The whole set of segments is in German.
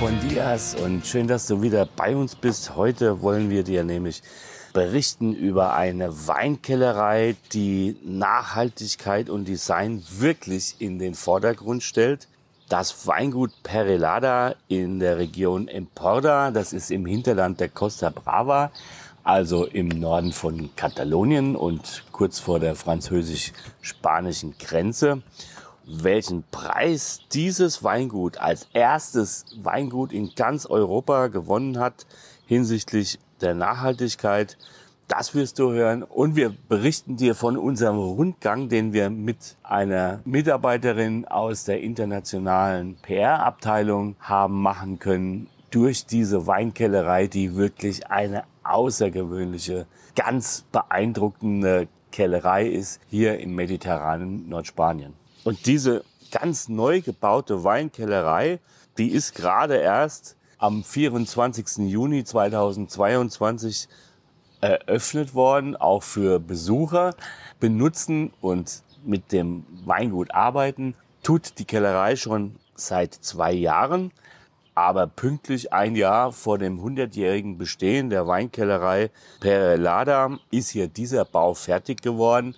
Bon dias und schön, dass du wieder bei uns bist. Heute wollen wir dir nämlich berichten über eine Weinkellerei, die Nachhaltigkeit und Design wirklich in den Vordergrund stellt. Das Weingut Perelada in der Region Emporda, das ist im Hinterland der Costa Brava, also im Norden von Katalonien und kurz vor der französisch-spanischen Grenze. Welchen Preis dieses Weingut als erstes Weingut in ganz Europa gewonnen hat hinsichtlich der Nachhaltigkeit, das wirst du hören. Und wir berichten dir von unserem Rundgang, den wir mit einer Mitarbeiterin aus der internationalen PR-Abteilung haben machen können durch diese Weinkellerei, die wirklich eine außergewöhnliche, ganz beeindruckende Kellerei ist hier im mediterranen Nordspanien. Und diese ganz neu gebaute Weinkellerei, die ist gerade erst am 24. Juni 2022 eröffnet worden, auch für Besucher benutzen und mit dem Weingut arbeiten, tut die Kellerei schon seit zwei Jahren, aber pünktlich ein Jahr vor dem 100-jährigen Bestehen der Weinkellerei Perelada ist hier dieser Bau fertig geworden.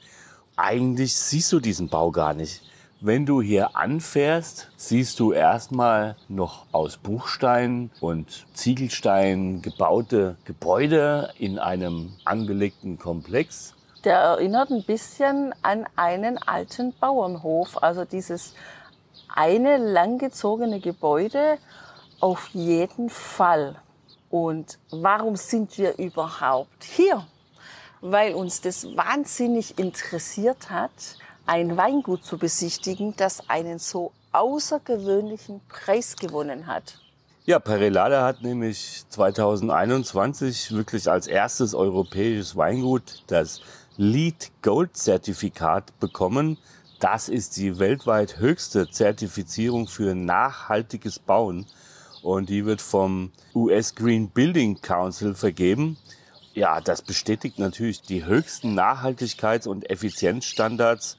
Eigentlich siehst du diesen Bau gar nicht. Wenn du hier anfährst, siehst du erstmal noch aus Buchstein und Ziegelstein gebaute Gebäude in einem angelegten Komplex. Der erinnert ein bisschen an einen alten Bauernhof. Also dieses eine langgezogene Gebäude auf jeden Fall. Und warum sind wir überhaupt hier? Weil uns das wahnsinnig interessiert hat, ein Weingut zu besichtigen, das einen so außergewöhnlichen Preis gewonnen hat. Ja, Perelada hat nämlich 2021 wirklich als erstes europäisches Weingut das Lead Gold Zertifikat bekommen. Das ist die weltweit höchste Zertifizierung für nachhaltiges Bauen und die wird vom US Green Building Council vergeben. Ja, das bestätigt natürlich die höchsten Nachhaltigkeits- und Effizienzstandards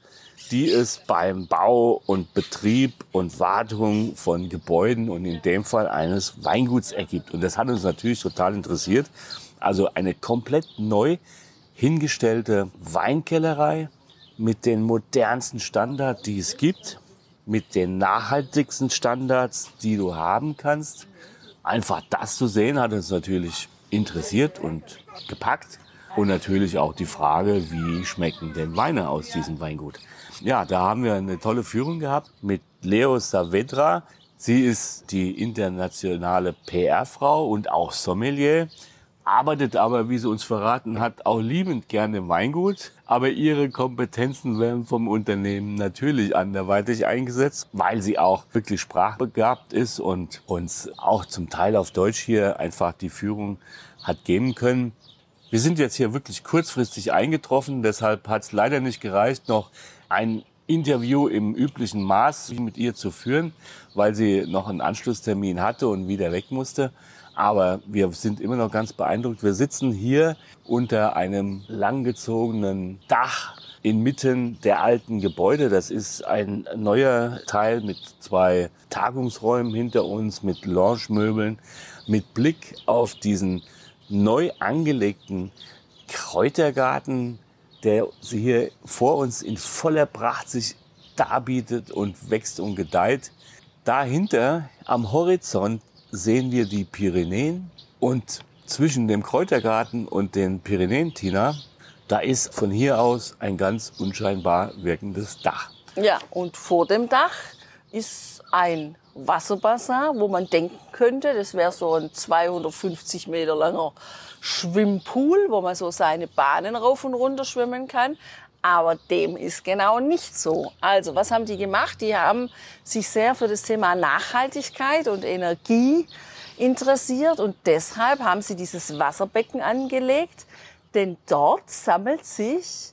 die es beim Bau und Betrieb und Wartung von Gebäuden und in dem Fall eines Weinguts ergibt. Und das hat uns natürlich total interessiert. Also eine komplett neu hingestellte Weinkellerei mit den modernsten Standards, die es gibt, mit den nachhaltigsten Standards, die du haben kannst. Einfach das zu sehen hat uns natürlich interessiert und gepackt. Und natürlich auch die Frage, wie schmecken denn Weine aus diesem Weingut? Ja, da haben wir eine tolle Führung gehabt mit Leo Saavedra. Sie ist die internationale PR-Frau und auch Sommelier, arbeitet aber, wie sie uns verraten hat, auch liebend gerne im Weingut. Aber ihre Kompetenzen werden vom Unternehmen natürlich anderweitig eingesetzt, weil sie auch wirklich sprachbegabt ist und uns auch zum Teil auf Deutsch hier einfach die Führung hat geben können. Wir sind jetzt hier wirklich kurzfristig eingetroffen, deshalb hat es leider nicht gereicht, noch ein Interview im üblichen Maß mit ihr zu führen, weil sie noch einen Anschlusstermin hatte und wieder weg musste. Aber wir sind immer noch ganz beeindruckt. Wir sitzen hier unter einem langgezogenen Dach inmitten der alten Gebäude. Das ist ein neuer Teil mit zwei Tagungsräumen hinter uns, mit Lounge-Möbeln, mit Blick auf diesen neu angelegten Kräutergarten, der hier vor uns in voller Pracht sich darbietet und wächst und gedeiht. Dahinter am Horizont sehen wir die Pyrenäen und zwischen dem Kräutergarten und den Pyrenäen, Tina, da ist von hier aus ein ganz unscheinbar wirkendes Dach. Ja, und vor dem Dach ist ein Wasserbassin, wo man denken könnte, das wäre so ein 250 Meter langer Schwimmpool, wo man so seine Bahnen rauf und runter schwimmen kann. Aber dem ist genau nicht so. Also, was haben die gemacht? Die haben sich sehr für das Thema Nachhaltigkeit und Energie interessiert und deshalb haben sie dieses Wasserbecken angelegt, denn dort sammelt sich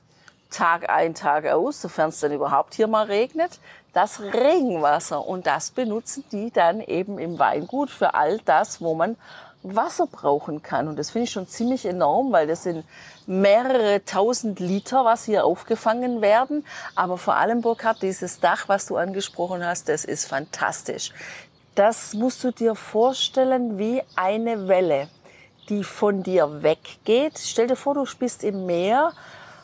Tag ein, Tag aus, sofern es dann überhaupt hier mal regnet, das Regenwasser. Und das benutzen die dann eben im Weingut für all das, wo man Wasser brauchen kann. Und das finde ich schon ziemlich enorm, weil das sind mehrere tausend Liter, was hier aufgefangen werden. Aber vor allem, Burkhard, dieses Dach, was du angesprochen hast, das ist fantastisch. Das musst du dir vorstellen wie eine Welle, die von dir weggeht. Stell dir vor, du bist im Meer,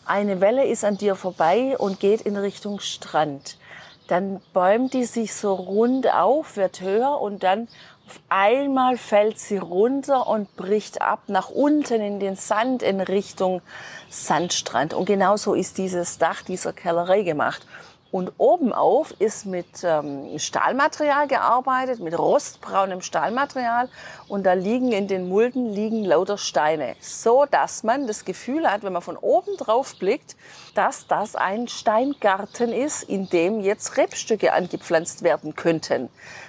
eine Welle ist an dir vorbei und geht in Richtung Strand. Dann bäumt die sich so rund auf, wird höher und dann auf einmal fällt sie runter und bricht ab nach unten in den Sand in Richtung Sandstrand. Und genauso ist dieses Dach dieser Kellerei gemacht. Und obenauf ist mit ähm, Stahlmaterial gearbeitet, mit rostbraunem Stahlmaterial. Und da liegen in den Mulden liegen lauter Steine, so dass man das Gefühl hat, wenn man von oben drauf blickt, dass das ein Steingarten ist, in dem jetzt Rebstücke angepflanzt werden könnten.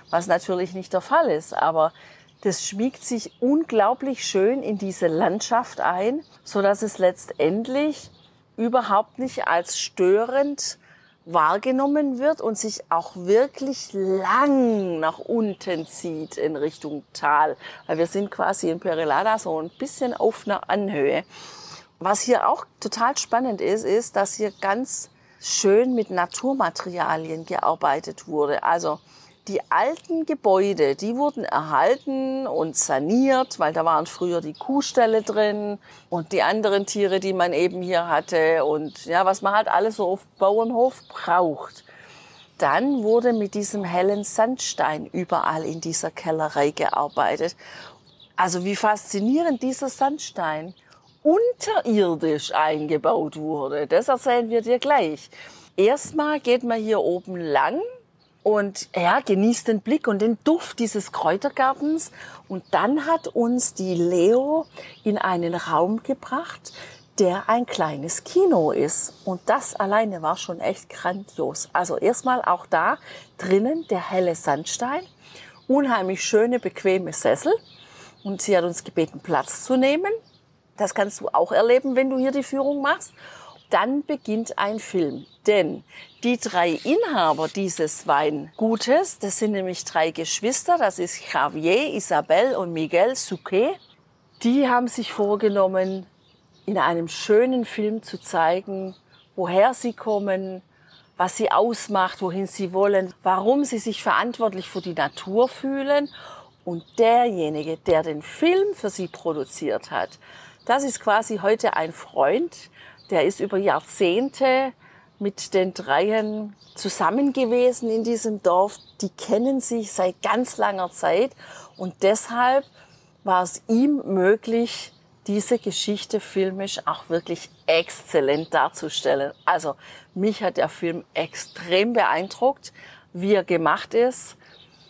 Was natürlich nicht der Fall ist, aber das schmiegt sich unglaublich schön in diese Landschaft ein, so dass es letztendlich überhaupt nicht als störend wahrgenommen wird und sich auch wirklich lang nach unten zieht in Richtung Tal. Weil wir sind quasi in Perilada so ein bisschen auf einer Anhöhe. Was hier auch total spannend ist, ist, dass hier ganz schön mit Naturmaterialien gearbeitet wurde. Also die alten Gebäude, die wurden erhalten und saniert, weil da waren früher die Kuhställe drin und die anderen Tiere, die man eben hier hatte und ja, was man halt alles so auf Bauernhof braucht. Dann wurde mit diesem hellen Sandstein überall in dieser Kellerei gearbeitet. Also wie faszinierend dieser Sandstein unterirdisch eingebaut wurde, das erzählen wir dir gleich. Erstmal geht man hier oben lang und ja, genießt den Blick und den Duft dieses Kräutergartens. Und dann hat uns die Leo in einen Raum gebracht, der ein kleines Kino ist. Und das alleine war schon echt grandios. Also erstmal auch da drinnen der helle Sandstein, unheimlich schöne, bequeme Sessel. Und sie hat uns gebeten, Platz zu nehmen. Das kannst du auch erleben, wenn du hier die Führung machst dann beginnt ein Film. Denn die drei Inhaber dieses Weingutes, das sind nämlich drei Geschwister, das ist Javier, Isabel und Miguel Suquet, die haben sich vorgenommen, in einem schönen Film zu zeigen, woher sie kommen, was sie ausmacht, wohin sie wollen, warum sie sich verantwortlich für die Natur fühlen. Und derjenige, der den Film für sie produziert hat, das ist quasi heute ein Freund, der ist über Jahrzehnte mit den Dreien zusammen gewesen in diesem Dorf. Die kennen sich seit ganz langer Zeit und deshalb war es ihm möglich, diese Geschichte filmisch auch wirklich exzellent darzustellen. Also mich hat der Film extrem beeindruckt, wie er gemacht ist.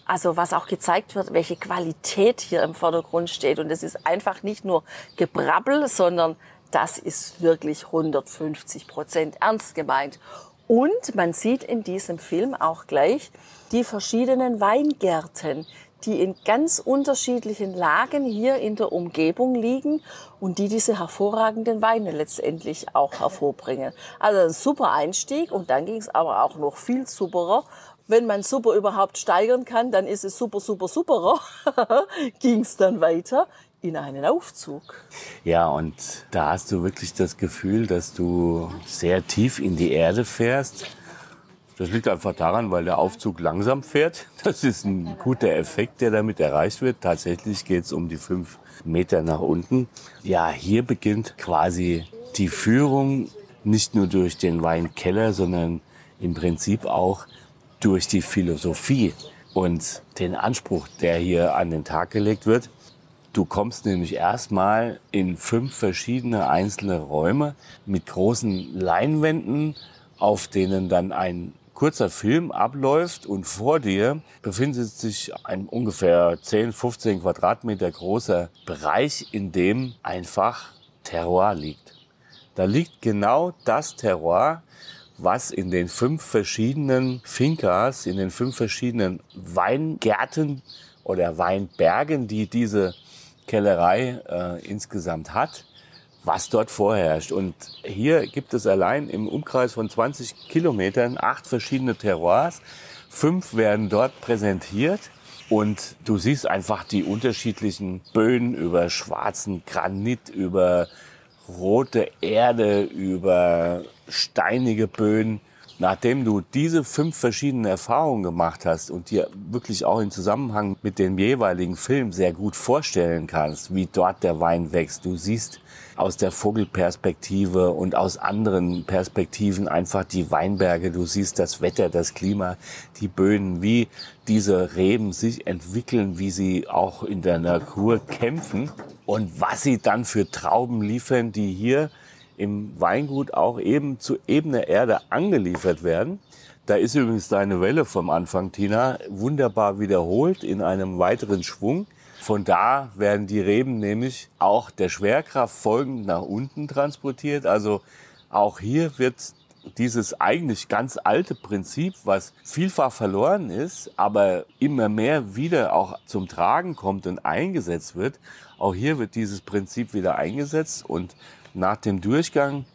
Also was auch gezeigt wird, welche Qualität hier im Vordergrund steht. Und es ist einfach nicht nur Gebrabbel, sondern das ist wirklich 150 Prozent ernst gemeint. Und man sieht in diesem Film auch gleich die verschiedenen Weingärten, die in ganz unterschiedlichen Lagen hier in der Umgebung liegen und die diese hervorragenden Weine letztendlich auch hervorbringen. Also ein super Einstieg und dann ging es aber auch noch viel superer. Wenn man super überhaupt steigern kann, dann ist es super, super, superer. ging es dann weiter in einen Aufzug. Ja, und da hast du wirklich das Gefühl, dass du sehr tief in die Erde fährst. Das liegt einfach daran, weil der Aufzug langsam fährt. Das ist ein guter Effekt, der damit erreicht wird. Tatsächlich geht es um die fünf Meter nach unten. Ja, hier beginnt quasi die Führung nicht nur durch den Weinkeller, sondern im Prinzip auch durch die Philosophie und den Anspruch, der hier an den Tag gelegt wird. Du kommst nämlich erstmal in fünf verschiedene einzelne Räume mit großen Leinwänden, auf denen dann ein kurzer Film abläuft und vor dir befindet sich ein ungefähr 10, 15 Quadratmeter großer Bereich, in dem einfach Terroir liegt. Da liegt genau das Terroir, was in den fünf verschiedenen Fincas, in den fünf verschiedenen Weingärten oder Weinbergen, die diese Kellerei äh, insgesamt hat, was dort vorherrscht. Und hier gibt es allein im Umkreis von 20 Kilometern acht verschiedene Terroirs. Fünf werden dort präsentiert. Und du siehst einfach die unterschiedlichen Böden über schwarzen Granit, über rote Erde, über steinige Böden. Nachdem du diese fünf verschiedenen Erfahrungen gemacht hast und dir wirklich auch im Zusammenhang mit dem jeweiligen Film sehr gut vorstellen kannst, wie dort der Wein wächst, du siehst aus der Vogelperspektive und aus anderen Perspektiven einfach die Weinberge, du siehst das Wetter, das Klima, die Böden, wie diese Reben sich entwickeln, wie sie auch in der Natur kämpfen und was sie dann für Trauben liefern, die hier im Weingut auch eben zu ebener Erde angeliefert werden. Da ist übrigens deine Welle vom Anfang, Tina, wunderbar wiederholt in einem weiteren Schwung. Von da werden die Reben nämlich auch der Schwerkraft folgend nach unten transportiert. Also auch hier wird dieses eigentlich ganz alte Prinzip, was vielfach verloren ist, aber immer mehr wieder auch zum Tragen kommt und eingesetzt wird. Auch hier wird dieses Prinzip wieder eingesetzt und nach dem Durchgang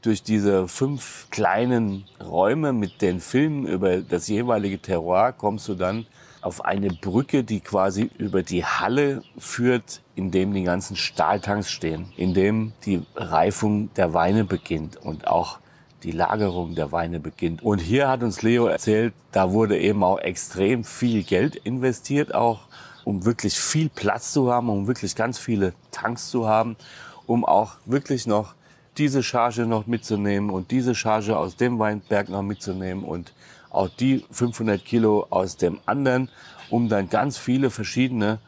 durch diese fünf kleinen Räume mit den Filmen über das jeweilige Terroir kommst du dann auf eine Brücke, die quasi über die Halle führt, in dem die ganzen Stahltanks stehen, in dem die Reifung der Weine beginnt und auch die Lagerung der Weine beginnt. Und hier hat uns Leo erzählt, da wurde eben auch extrem viel Geld investiert, auch um wirklich viel Platz zu haben, um wirklich ganz viele Tanks zu haben um auch wirklich noch diese Charge noch mitzunehmen und diese Charge aus dem Weinberg noch mitzunehmen und auch die 500 Kilo aus dem anderen, um dann ganz viele verschiedene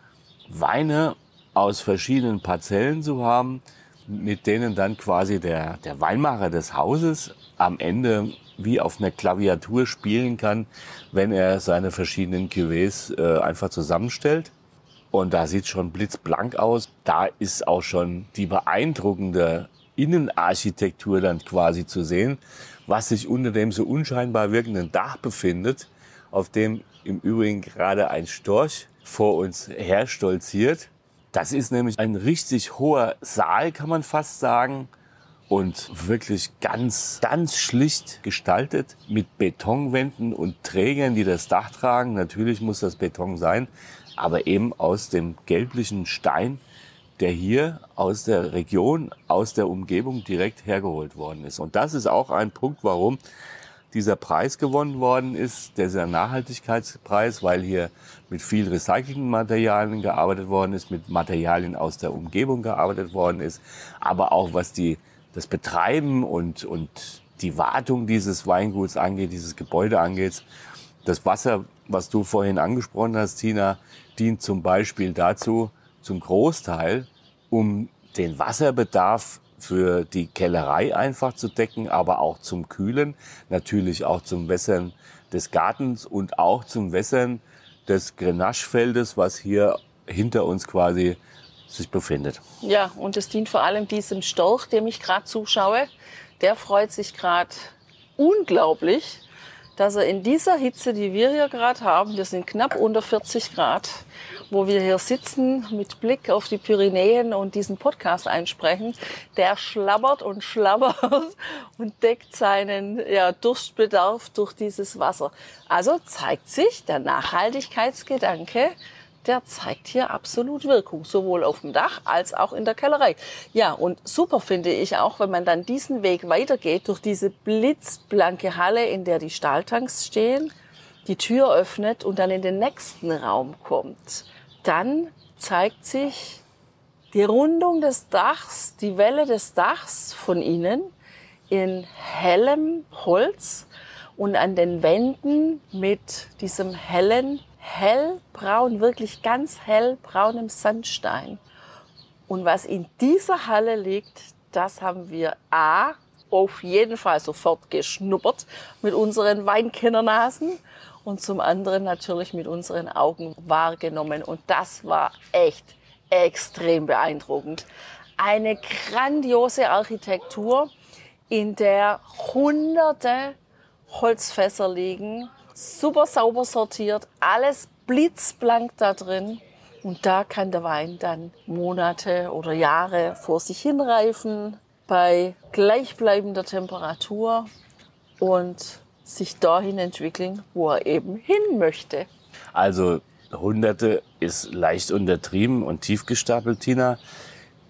Weine aus verschiedenen Parzellen zu haben, mit denen dann quasi der, der Weinmacher des Hauses am Ende wie auf einer Klaviatur spielen kann, wenn er seine verschiedenen Cuvées äh, einfach zusammenstellt. Und da sieht schon blitzblank aus. Da ist auch schon die beeindruckende Innenarchitektur dann quasi zu sehen, was sich unter dem so unscheinbar wirkenden Dach befindet, auf dem im Übrigen gerade ein Storch vor uns herstolziert. Das ist nämlich ein richtig hoher Saal, kann man fast sagen. Und wirklich ganz, ganz schlicht gestaltet mit Betonwänden und Trägern, die das Dach tragen. Natürlich muss das Beton sein, aber eben aus dem gelblichen Stein, der hier aus der Region, aus der Umgebung direkt hergeholt worden ist. Und das ist auch ein Punkt, warum dieser Preis gewonnen worden ist, dieser Nachhaltigkeitspreis, weil hier mit viel recycelten Materialien gearbeitet worden ist, mit Materialien aus der Umgebung gearbeitet worden ist, aber auch was die, das Betreiben und, und die Wartung dieses Weinguts angeht, dieses Gebäude angeht. Das Wasser, was du vorhin angesprochen hast, Tina, dient zum Beispiel dazu, zum Großteil, um den Wasserbedarf für die Kellerei einfach zu decken, aber auch zum Kühlen, natürlich auch zum Wässern des Gartens und auch zum Wässern des Grenachefeldes, was hier hinter uns quasi sich befindet. Ja, und es dient vor allem diesem Storch, dem ich gerade zuschaue. Der freut sich gerade unglaublich, dass er in dieser Hitze, die wir hier gerade haben, wir sind knapp unter 40 Grad, wo wir hier sitzen mit Blick auf die Pyrenäen und diesen Podcast einsprechen, der schlabbert und schlabbert und deckt seinen ja, Durstbedarf durch dieses Wasser. Also zeigt sich der Nachhaltigkeitsgedanke der zeigt hier absolut Wirkung, sowohl auf dem Dach als auch in der Kellerei. Ja, und super finde ich auch, wenn man dann diesen Weg weitergeht durch diese blitzblanke Halle, in der die Stahltanks stehen, die Tür öffnet und dann in den nächsten Raum kommt. Dann zeigt sich die Rundung des Dachs, die Welle des Dachs von innen in hellem Holz und an den Wänden mit diesem hellen hellbraun, wirklich ganz hellbraunem Sandstein. Und was in dieser Halle liegt, das haben wir A, auf jeden Fall sofort geschnuppert mit unseren Weinkennernasen und zum anderen natürlich mit unseren Augen wahrgenommen. Und das war echt extrem beeindruckend. Eine grandiose Architektur, in der hunderte Holzfässer liegen, super sauber sortiert, alles blitzblank da drin. Und da kann der Wein dann Monate oder Jahre vor sich hinreifen bei gleichbleibender Temperatur und sich dahin entwickeln, wo er eben hin möchte. Also Hunderte ist leicht untertrieben und tief gestapelt, Tina.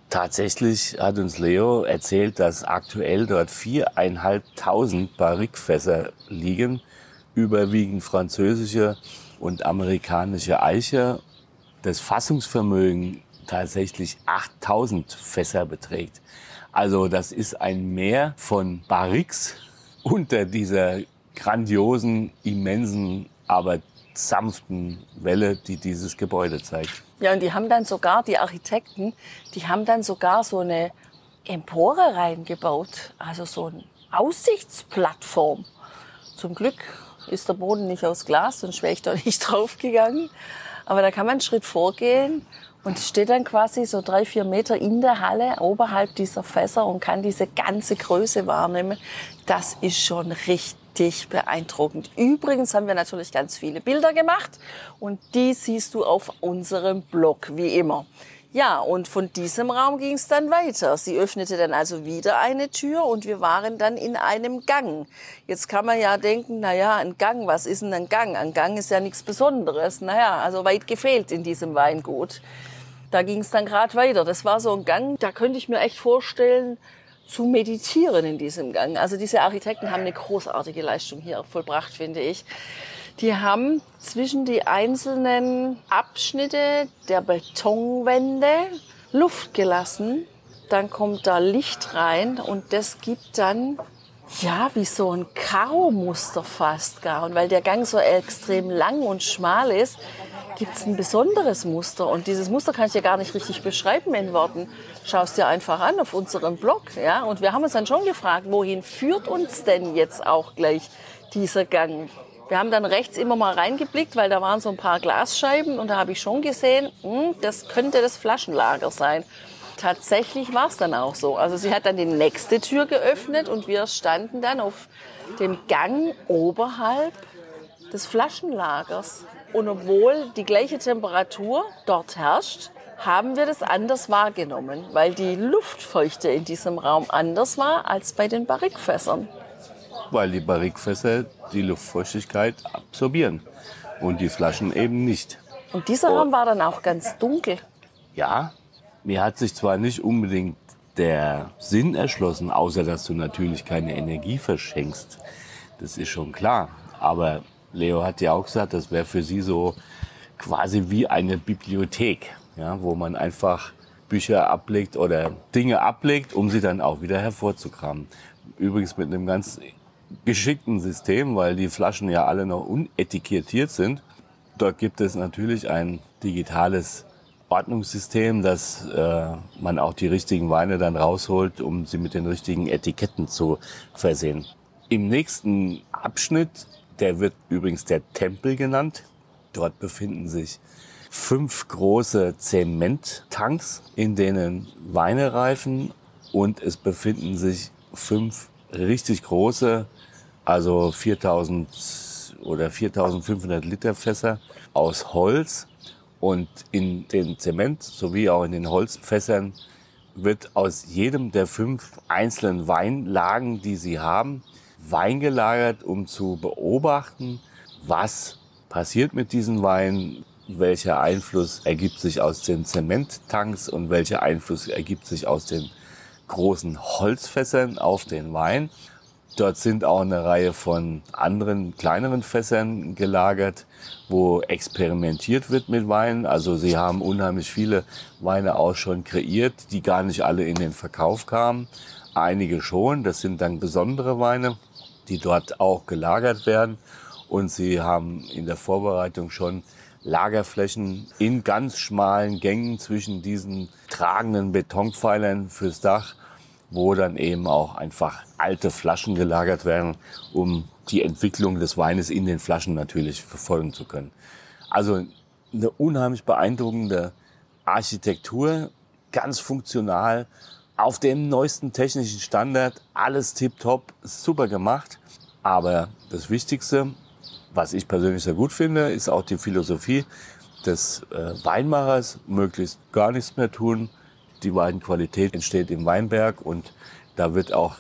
Tatsächlich hat uns Leo erzählt, dass aktuell dort viereinhalbtausend Barrikfässer liegen, überwiegend französische und amerikanische Eiche. Das Fassungsvermögen tatsächlich 8000 Fässer beträgt. Also das ist ein Meer von Barriques unter dieser grandiosen, immensen, aber sanften Welle, die dieses Gebäude zeigt. Ja, und die haben dann sogar, die Architekten, die haben dann sogar so eine Empore reingebaut, also so eine Aussichtsplattform. Zum Glück ist der Boden nicht aus Glas, sonst wäre ich da nicht draufgegangen. Aber da kann man einen Schritt vorgehen und steht dann quasi so drei, vier Meter in der Halle oberhalb dieser Fässer und kann diese ganze Größe wahrnehmen. Das ist schon richtig beeindruckend. Übrigens haben wir natürlich ganz viele Bilder gemacht und die siehst du auf unserem Blog, wie immer. Ja, und von diesem Raum ging es dann weiter. Sie öffnete dann also wieder eine Tür und wir waren dann in einem Gang. Jetzt kann man ja denken, na ja, ein Gang, was ist denn ein Gang? Ein Gang ist ja nichts Besonderes. Naja, also weit gefehlt in diesem Weingut. Da ging es dann gerade weiter. Das war so ein Gang, da könnte ich mir echt vorstellen, zu meditieren in diesem Gang. Also diese Architekten haben eine großartige Leistung hier vollbracht, finde ich. Die haben zwischen die einzelnen Abschnitte der Betonwände Luft gelassen. Dann kommt da Licht rein und das gibt dann ja, wie so ein Karo-Muster fast gar. Und weil der Gang so extrem lang und schmal ist, gibt es ein besonderes Muster. Und dieses Muster kann ich dir gar nicht richtig beschreiben in Worten. Schau es dir einfach an auf unserem Blog. Ja? Und wir haben uns dann schon gefragt, wohin führt uns denn jetzt auch gleich dieser Gang? Wir haben dann rechts immer mal reingeblickt, weil da waren so ein paar Glasscheiben und da habe ich schon gesehen, hm, das könnte das Flaschenlager sein. Tatsächlich war es dann auch so. Also sie hat dann die nächste Tür geöffnet und wir standen dann auf dem Gang oberhalb des Flaschenlagers. Und obwohl die gleiche Temperatur dort herrscht, haben wir das anders wahrgenommen, weil die Luftfeuchte in diesem Raum anders war als bei den Barrikfässern weil die Barrikfässer die Luftfeuchtigkeit absorbieren und die Flaschen eben nicht. Und dieser Raum war dann auch ganz dunkel. Ja, mir hat sich zwar nicht unbedingt der Sinn erschlossen, außer dass du natürlich keine Energie verschenkst. Das ist schon klar. Aber Leo hat ja auch gesagt, das wäre für sie so quasi wie eine Bibliothek, ja, wo man einfach Bücher ablegt oder Dinge ablegt, um sie dann auch wieder hervorzukramen. Übrigens mit einem ganz geschickten System, weil die Flaschen ja alle noch unetikettiert sind. Dort gibt es natürlich ein digitales Ordnungssystem, dass äh, man auch die richtigen Weine dann rausholt, um sie mit den richtigen Etiketten zu versehen. Im nächsten Abschnitt, der wird übrigens der Tempel genannt, dort befinden sich fünf große Zementtanks, in denen Weine reifen und es befinden sich fünf richtig große also 4000 oder 4500 Liter Fässer aus Holz und in den Zement sowie auch in den Holzfässern wird aus jedem der fünf einzelnen Weinlagen, die sie haben, Wein gelagert, um zu beobachten, was passiert mit diesen Weinen, welcher Einfluss ergibt sich aus den Zementtanks und welcher Einfluss ergibt sich aus den großen Holzfässern auf den Wein. Dort sind auch eine Reihe von anderen kleineren Fässern gelagert, wo experimentiert wird mit Wein. Also sie haben unheimlich viele Weine auch schon kreiert, die gar nicht alle in den Verkauf kamen. Einige schon, das sind dann besondere Weine, die dort auch gelagert werden. Und sie haben in der Vorbereitung schon Lagerflächen in ganz schmalen Gängen zwischen diesen tragenden Betonpfeilern fürs Dach wo dann eben auch einfach alte Flaschen gelagert werden, um die Entwicklung des Weines in den Flaschen natürlich verfolgen zu können. Also eine unheimlich beeindruckende Architektur, ganz funktional, auf dem neuesten technischen Standard, alles tiptop, super gemacht. Aber das Wichtigste, was ich persönlich sehr gut finde, ist auch die Philosophie des äh, Weinmachers, möglichst gar nichts mehr tun. Die Weinqualität entsteht im Weinberg und da wird auch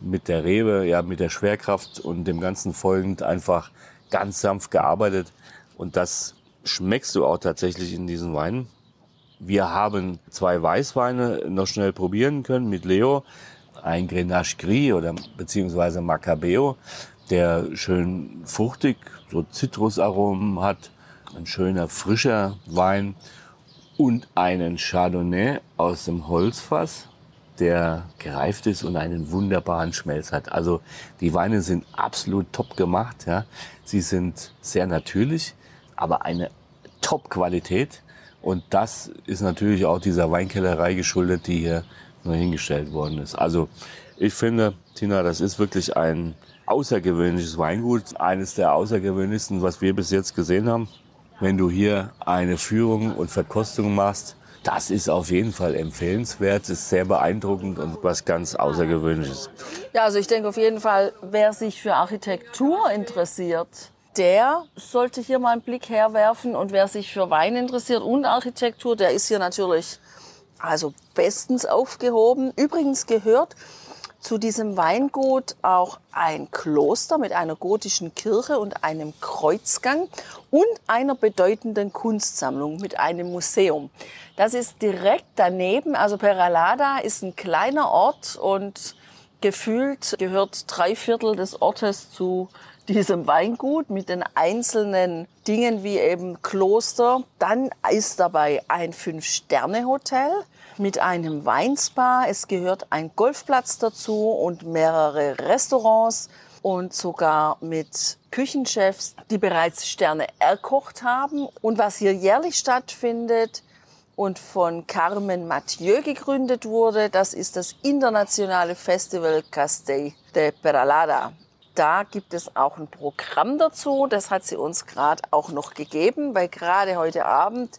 mit der Rebe, ja, mit der Schwerkraft und dem Ganzen folgend einfach ganz sanft gearbeitet. Und das schmeckst du auch tatsächlich in diesen Weinen. Wir haben zwei Weißweine noch schnell probieren können mit Leo. Ein Grenache Gris oder beziehungsweise Macabeo, der schön fruchtig, so Zitrusaromen hat. Ein schöner, frischer Wein. Und einen Chardonnay aus dem Holzfass, der gereift ist und einen wunderbaren Schmelz hat. Also die Weine sind absolut top gemacht. Ja. Sie sind sehr natürlich, aber eine Top-Qualität. Und das ist natürlich auch dieser Weinkellerei geschuldet, die hier neu hingestellt worden ist. Also ich finde, Tina, das ist wirklich ein außergewöhnliches Weingut. Eines der außergewöhnlichsten, was wir bis jetzt gesehen haben. Wenn du hier eine Führung und Verkostung machst, das ist auf jeden Fall empfehlenswert, ist sehr beeindruckend und was ganz Außergewöhnliches. Ja, also ich denke auf jeden Fall, wer sich für Architektur interessiert, der sollte hier mal einen Blick herwerfen. Und wer sich für Wein interessiert und Architektur, der ist hier natürlich also bestens aufgehoben. Übrigens gehört zu diesem Weingut auch ein Kloster mit einer gotischen Kirche und einem Kreuzgang und einer bedeutenden Kunstsammlung mit einem Museum. Das ist direkt daneben. Also Peralada ist ein kleiner Ort und gefühlt gehört drei Viertel des Ortes zu diesem Weingut mit den einzelnen Dingen wie eben Kloster. Dann ist dabei ein Fünf-Sterne-Hotel mit einem Weinspa. Es gehört ein Golfplatz dazu und mehrere Restaurants und sogar mit Küchenchefs, die bereits Sterne erkocht haben. Und was hier jährlich stattfindet und von Carmen Mathieu gegründet wurde, das ist das internationale Festival Castell de Peralada. Da gibt es auch ein Programm dazu, das hat sie uns gerade auch noch gegeben, weil gerade heute Abend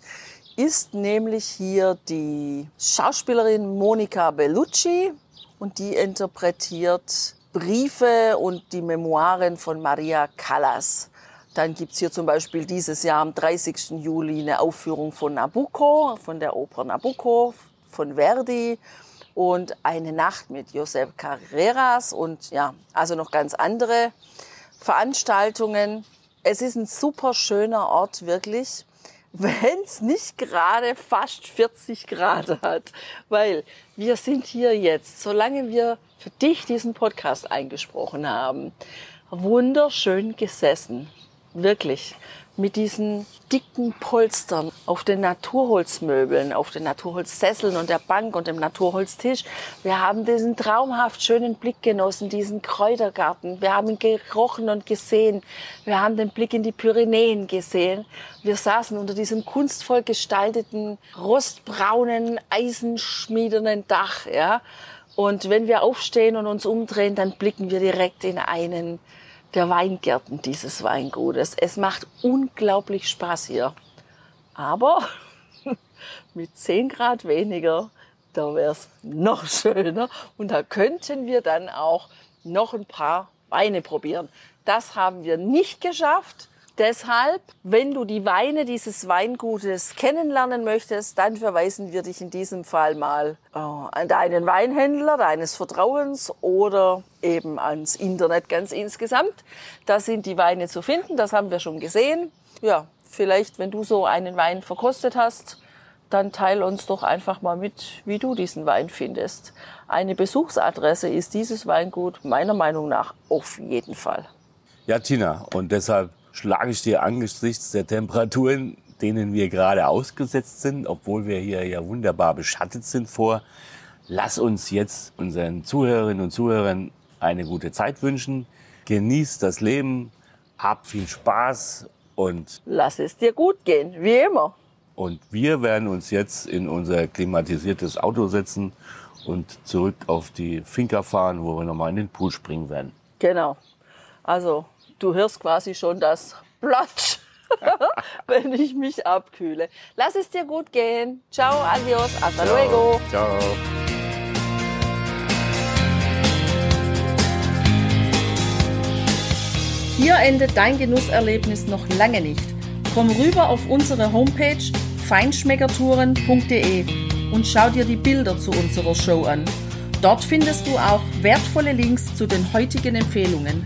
ist nämlich hier die Schauspielerin Monica Bellucci und die interpretiert Briefe und die Memoiren von Maria Callas. Dann gibt's hier zum Beispiel dieses Jahr am 30. Juli eine Aufführung von Nabucco, von der Oper Nabucco von Verdi und eine Nacht mit Josep Carreras und ja, also noch ganz andere Veranstaltungen. Es ist ein super schöner Ort, wirklich wenn es nicht gerade fast 40 Grad hat. Weil wir sind hier jetzt, solange wir für dich diesen Podcast eingesprochen haben, wunderschön gesessen. Wirklich mit diesen dicken Polstern auf den Naturholzmöbeln, auf den Naturholzsesseln und der Bank und dem Naturholztisch. Wir haben diesen traumhaft schönen Blick genossen, diesen Kräutergarten. Wir haben ihn gerochen und gesehen. Wir haben den Blick in die Pyrenäen gesehen. Wir saßen unter diesem kunstvoll gestalteten, rostbraunen, eisenschmiedenen Dach, ja. Und wenn wir aufstehen und uns umdrehen, dann blicken wir direkt in einen der Weingärten dieses Weingutes. Es macht unglaublich Spaß hier. Aber mit 10 Grad weniger, da wäre es noch schöner. Und da könnten wir dann auch noch ein paar Weine probieren. Das haben wir nicht geschafft. Deshalb, wenn du die Weine dieses Weingutes kennenlernen möchtest, dann verweisen wir dich in diesem Fall mal äh, an deinen Weinhändler deines Vertrauens oder eben ans Internet ganz insgesamt. Da sind die Weine zu finden, das haben wir schon gesehen. Ja, vielleicht, wenn du so einen Wein verkostet hast, dann teil uns doch einfach mal mit, wie du diesen Wein findest. Eine Besuchsadresse ist dieses Weingut meiner Meinung nach auf jeden Fall. Ja, Tina, und deshalb schlage ich dir angesichts der Temperaturen, denen wir gerade ausgesetzt sind, obwohl wir hier ja wunderbar beschattet sind vor, lass uns jetzt unseren Zuhörerinnen und Zuhörern eine gute Zeit wünschen. Genieß das Leben, hab viel Spaß und lass es dir gut gehen, wie immer. Und wir werden uns jetzt in unser klimatisiertes Auto setzen und zurück auf die Finca fahren, wo wir nochmal in den Pool springen werden. Genau. Also du hörst quasi schon das Platsch, wenn ich mich abkühle. Lass es dir gut gehen. Ciao, adios, hasta Ciao. luego. Ciao. Hier endet dein Genusserlebnis noch lange nicht. Komm rüber auf unsere Homepage feinschmeckertouren.de und schau dir die Bilder zu unserer Show an. Dort findest du auch wertvolle Links zu den heutigen Empfehlungen.